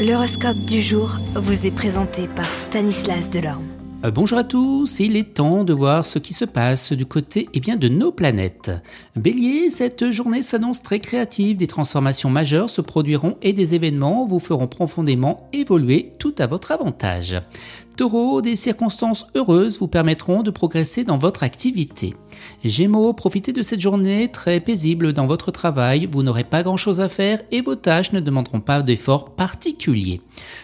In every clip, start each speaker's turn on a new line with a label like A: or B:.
A: L'horoscope du jour vous est présenté par Stanislas Delorme.
B: Euh, bonjour à tous, il est temps de voir ce qui se passe du côté eh bien, de nos planètes. Bélier, cette journée s'annonce très créative, des transformations majeures se produiront et des événements vous feront profondément évoluer tout à votre avantage. Taureau, des circonstances heureuses vous permettront de progresser dans votre activité. Gémeaux, profitez de cette journée très paisible dans votre travail, vous n'aurez pas grand-chose à faire et vos tâches ne demanderont pas d'efforts particuliers.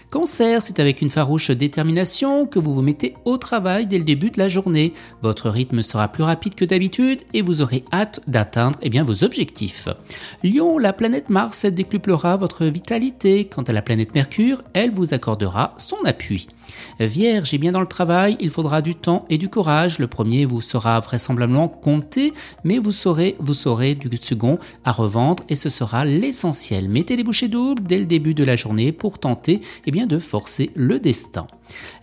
B: Cancer, c'est avec une farouche détermination que vous vous mettez au travail dès le début de la journée. Votre rythme sera plus rapide que d'habitude et vous aurez hâte d'atteindre eh vos objectifs. Lion, la planète Mars décuplera votre vitalité. Quant à la planète Mercure, elle vous accordera son appui. Vierge, et bien dans le travail, il faudra du temps et du courage. Le premier vous sera vraisemblablement compté, mais vous saurez, vous saurez du second à revendre et ce sera l'essentiel. Mettez les bouchées doubles dès le début de la journée pour tenter eh bien, de forcer le destin.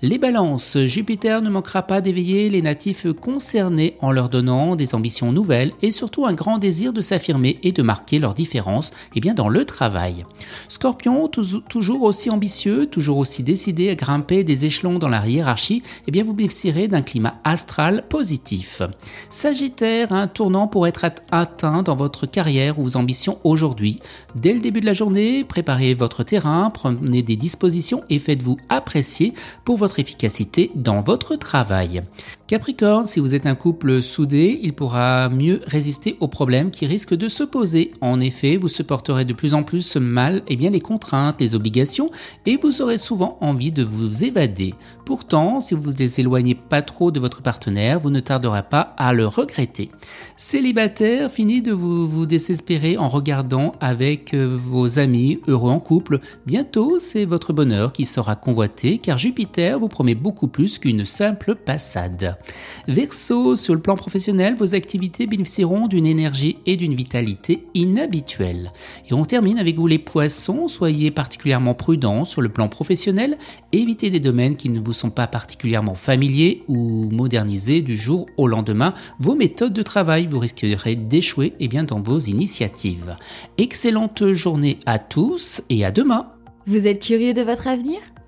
B: Les balances, Jupiter ne manquera pas d'éveiller les natifs concernés en leur donnant des ambitions nouvelles et surtout un grand désir de s'affirmer et de marquer leur différence eh bien, dans le travail. Scorpion, toujours aussi ambitieux, toujours aussi décidé à grimper des échelons dans la hiérarchie, eh bien, vous bénéficierez d'un climat astral positif. Sagittaire, un tournant pour être atteint dans votre carrière ou vos ambitions aujourd'hui. Dès le début de la journée, préparez votre terrain, prenez des dispositions et faites-vous apprécier pour votre efficacité dans votre travail. Capricorne, si vous êtes un couple soudé, il pourra mieux résister aux problèmes qui risquent de se poser. En effet, vous supporterez de plus en plus mal et eh bien, les contraintes, les obligations et vous aurez souvent envie de vous évader. Pourtant, si vous vous éloignez pas trop de votre partenaire, vous ne tarderez pas à le regretter. Célibataire, fini de vous, vous désespérer en regardant avec euh, vos amis heureux en couple. Bientôt, c'est votre bonheur qui sera convoité car Jupiter vous promet beaucoup plus qu'une simple passade. Verseau, sur le plan professionnel, vos activités bénéficieront d'une énergie et d'une vitalité inhabituelles. Et on termine avec vous les poissons, soyez particulièrement prudents sur le plan professionnel, évitez des domaines qui ne vous sont pas particulièrement familiers ou modernisez du jour au lendemain vos méthodes de travail, vous risquerez d'échouer eh bien, dans vos initiatives. Excellente journée à tous et à demain.
C: Vous êtes curieux de votre avenir?